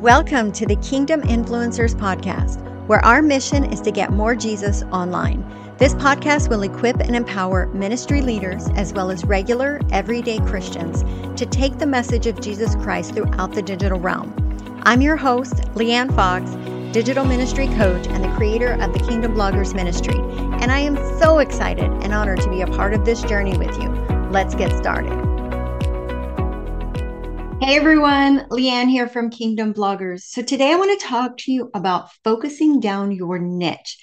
Welcome to the Kingdom Influencers Podcast, where our mission is to get more Jesus online. This podcast will equip and empower ministry leaders as well as regular, everyday Christians to take the message of Jesus Christ throughout the digital realm. I'm your host, LeeAnn Fox, digital ministry coach and the creator of the Kingdom Bloggers Ministry, and I am so excited and honored to be a part of this journey with you. Let's get started. Hey everyone, LeeAnn here from Kingdom Bloggers. So today I want to talk to you about focusing down your niche.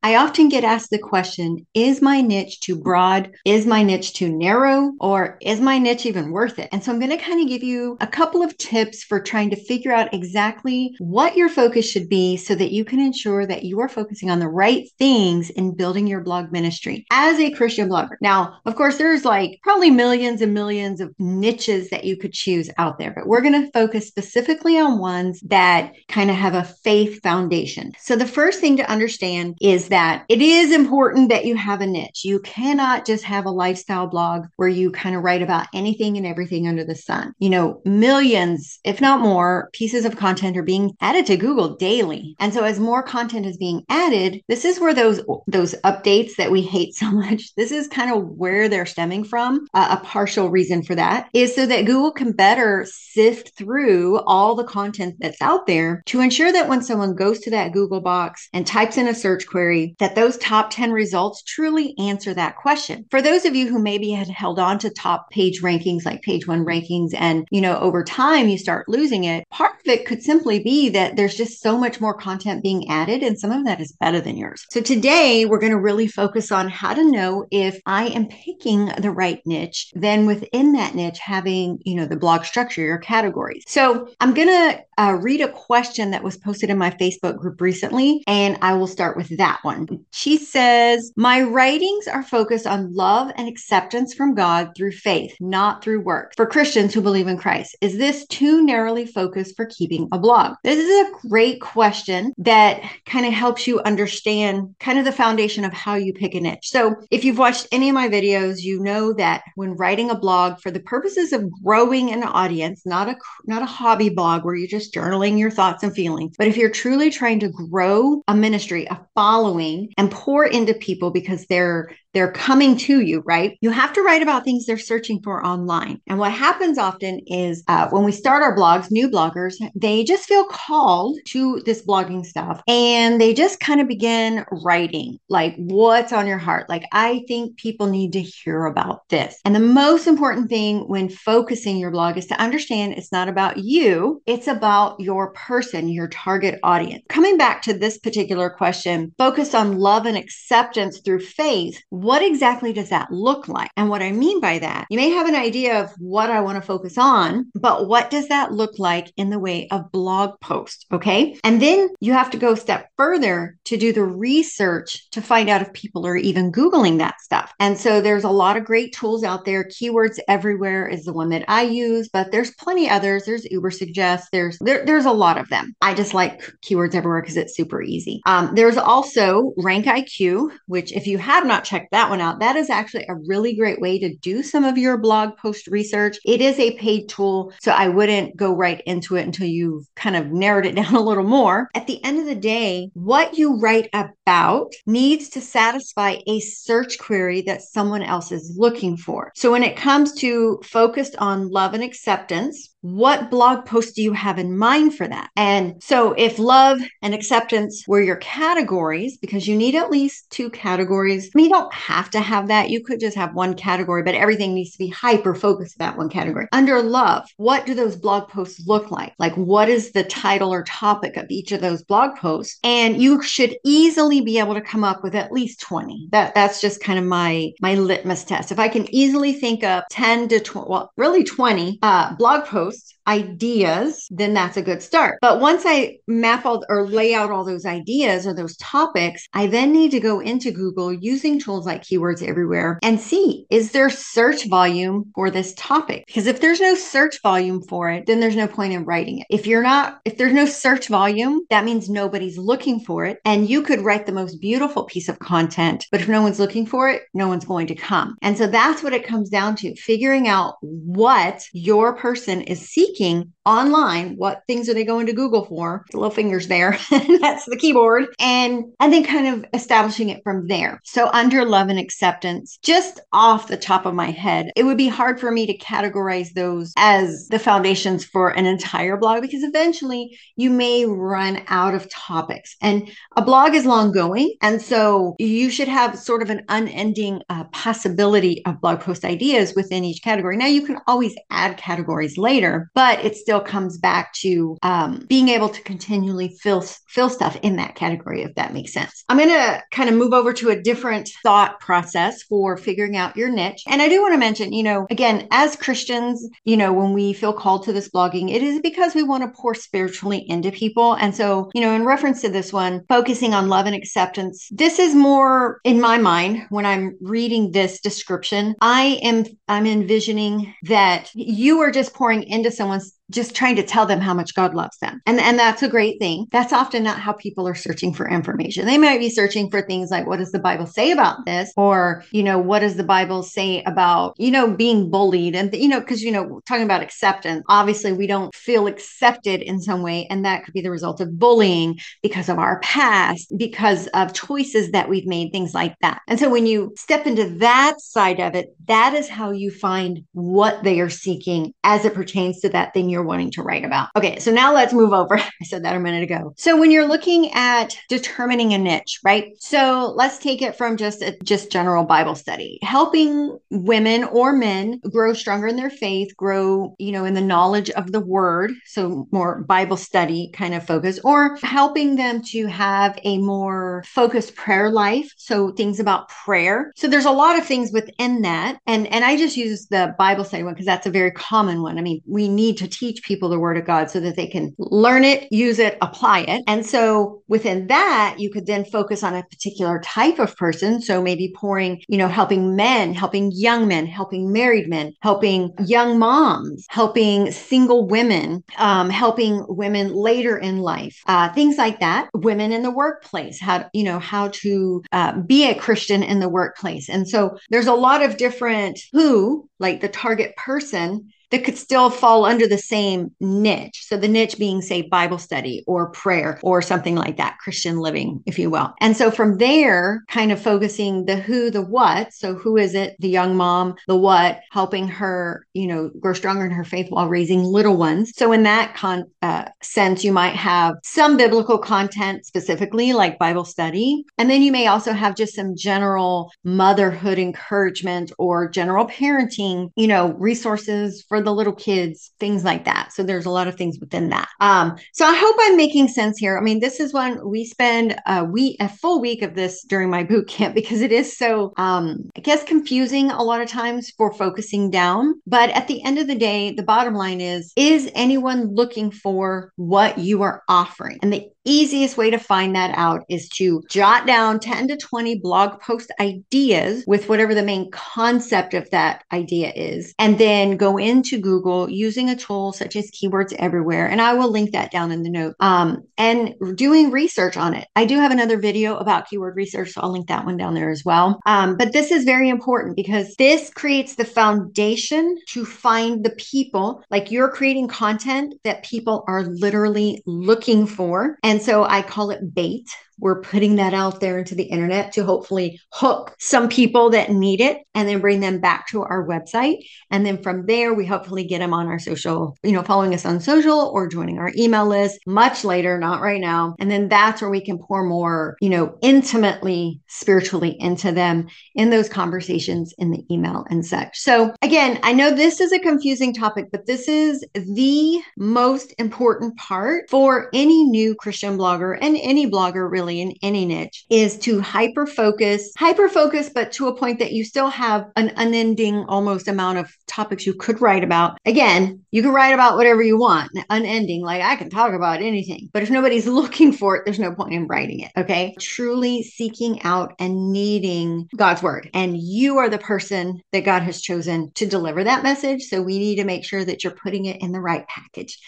I often get asked the question Is my niche too broad? Is my niche too narrow? Or is my niche even worth it? And so I'm going to kind of give you a couple of tips for trying to figure out exactly what your focus should be so that you can ensure that you are focusing on the right things in building your blog ministry as a Christian blogger. Now, of course, there's like probably millions and millions of niches that you could choose out there, but we're going to focus specifically on ones that kind of have a faith foundation. So the first thing to understand is that it is important that you have a niche. You cannot just have a lifestyle blog where you kind of write about anything and everything under the sun. You know, millions, if not more, pieces of content are being added to Google daily. And so as more content is being added, this is where those those updates that we hate so much, this is kind of where they're stemming from. Uh, a partial reason for that is so that Google can better sift through all the content that's out there to ensure that when someone goes to that Google box and types in a search query that those top 10 results truly answer that question. For those of you who maybe had held on to top page rankings like page one rankings and, you know, over time you start losing it, part of it could simply be that there's just so much more content being added and some of that is better than yours. So today we're going to really focus on how to know if I am picking the right niche, then within that niche having, you know, the blog structure, your categories. So I'm going to uh, read a question that was posted in my Facebook group recently, and I will start with that one one. She says, My writings are focused on love and acceptance from God through faith, not through works. For Christians who believe in Christ, is this too narrowly focused for keeping a blog? This is a great question that kind of helps you understand kind of the foundation of how you pick a niche. So, if you've watched any of my videos, you know that when writing a blog for the purposes of growing an audience, not a not a hobby blog where you're just journaling your thoughts and feelings, but if you're truly trying to grow a ministry, a following, and pour into people because they're they're coming to you, right? You have to write about things they're searching for online. And what happens often is uh, when we start our blogs, new bloggers, they just feel called to this blogging stuff and they just kind of begin writing like what's on your heart. Like, I think people need to hear about this. And the most important thing when focusing your blog is to understand it's not about you, it's about your person, your target audience. Coming back to this particular question, focus on love and acceptance through faith what exactly does that look like? And what I mean by that, you may have an idea of what I want to focus on, but what does that look like in the way of blog posts? Okay. And then you have to go a step further to do the research to find out if people are even Googling that stuff. And so there's a lot of great tools out there. Keywords Everywhere is the one that I use, but there's plenty others. There's Ubersuggest. There's there, there's a lot of them. I just like Keywords Everywhere because it's super easy. Um, there's also Rank IQ, which if you have not checked that one out. That is actually a really great way to do some of your blog post research. It is a paid tool, so I wouldn't go right into it until you've kind of narrowed it down a little more. At the end of the day, what you write about needs to satisfy a search query that someone else is looking for. So when it comes to focused on love and acceptance, what blog post do you have in mind for that? And so, if love and acceptance were your categories, because you need at least two categories, I mean, you don't have to have that. You could just have one category, but everything needs to be hyper focused that one category. Under love, what do those blog posts look like? Like, what is the title or topic of each of those blog posts? And you should easily be able to come up with at least 20. That that's just kind of my my litmus test. If I can easily think of 10 to 20, well, really 20 uh, blog posts posts ideas, then that's a good start. But once I map all or lay out all those ideas or those topics, I then need to go into Google using tools like Keywords Everywhere and see is there search volume for this topic? Because if there's no search volume for it, then there's no point in writing it. If you're not, if there's no search volume, that means nobody's looking for it. And you could write the most beautiful piece of content, but if no one's looking for it, no one's going to come. And so that's what it comes down to figuring out what your person is seeking speaking online. What things are they going to Google for? Little fingers there. That's the keyboard. And and then kind of establishing it from there. So under love and acceptance, just off the top of my head, it would be hard for me to categorize those as the foundations for an entire blog because eventually you may run out of topics. And a blog is long going. And so you should have sort of an unending uh, possibility of blog post ideas within each category. Now, you can always add categories later, but it's still comes back to um, being able to continually fill, fill stuff in that category, if that makes sense. I'm going to kind of move over to a different thought process for figuring out your niche. And I do want to mention, you know, again, as Christians, you know, when we feel called to this blogging, it is because we want to pour spiritually into people. And so, you know, in reference to this one, focusing on love and acceptance, this is more in my mind when I'm reading this description. I am I'm envisioning that you are just pouring into someone's just trying to tell them how much God loves them. And, and that's a great thing. That's often not how people are searching for information. They might be searching for things like, what does the Bible say about this? Or, you know, what does the Bible say about, you know, being bullied? And, you know, because, you know, talking about acceptance, obviously we don't feel accepted in some way. And that could be the result of bullying because of our past, because of choices that we've made, things like that. And so when you step into that side of it, that is how you find what they are seeking as it pertains to that thing you're wanting to write about. Okay, so now let's move over. I said that a minute ago. So when you're looking at determining a niche, right? So let's take it from just a just general Bible study. Helping women or men grow stronger in their faith, grow, you know, in the knowledge of the word, so more Bible study kind of focus or helping them to have a more focused prayer life, so things about prayer. So there's a lot of things within that. And and I just use the Bible study one because that's a very common one. I mean, we need to teach teach people the word of God so that they can learn it, use it, apply it. And so within that, you could then focus on a particular type of person. So maybe pouring, you know, helping men, helping young men, helping married men, helping young moms, helping single women, um, helping women later in life, uh, things like that. Women in the workplace, how, you know, how to uh, be a Christian in the workplace. And so there's a lot of different who, like the target person, that could still fall under the same niche. So the niche being, say, Bible study or prayer or something like that, Christian living, if you will. And so from there, kind of focusing the who, the what. So who is it? The young mom, the what, helping her, you know, grow stronger in her faith while raising little ones. So in that con- uh, sense, you might have some biblical content specifically like Bible study. And then you may also have just some general motherhood encouragement or general parenting, you know, resources for for the little kids, things like that. So there's a lot of things within that. Um, so I hope I'm making sense here. I mean, this is when we spend a week, a full week of this during my boot camp because it is so, um, I guess, confusing a lot of times for focusing down. But at the end of the day, the bottom line is, is anyone looking for what you are offering? And the easiest way to find that out is to jot down 10 to 20 blog post ideas with whatever the main concept of that idea is, and then go into Google using a tool such as Keywords Everywhere. And I will link that down in the note um, and doing research on it. I do have another video about keyword research, so I'll link that one down there as well. Um, but this is very important because this creates the foundation to find the people, like you're creating content that people are literally looking for. And and so I call it bait we're putting that out there into the internet to hopefully hook some people that need it and then bring them back to our website. And then from there, we hopefully get them on our social, you know, following us on social or joining our email list much later, not right now. And then that's where we can pour more, you know, intimately, spiritually into them in those conversations in the email and such. So again, I know this is a confusing topic, but this is the most important part for any new Christian blogger and any blogger really really in any niche is to hyper focus, hyper focus, but to a point that you still have an unending almost amount of topics you could write about. Again, you can write about whatever you want, unending. Like I can talk about anything, but if nobody's looking for it, there's no point in writing it. Okay. Truly seeking out and needing God's word. And you are the person that God has chosen to deliver that message. So we need to make sure that you're putting it in the right package.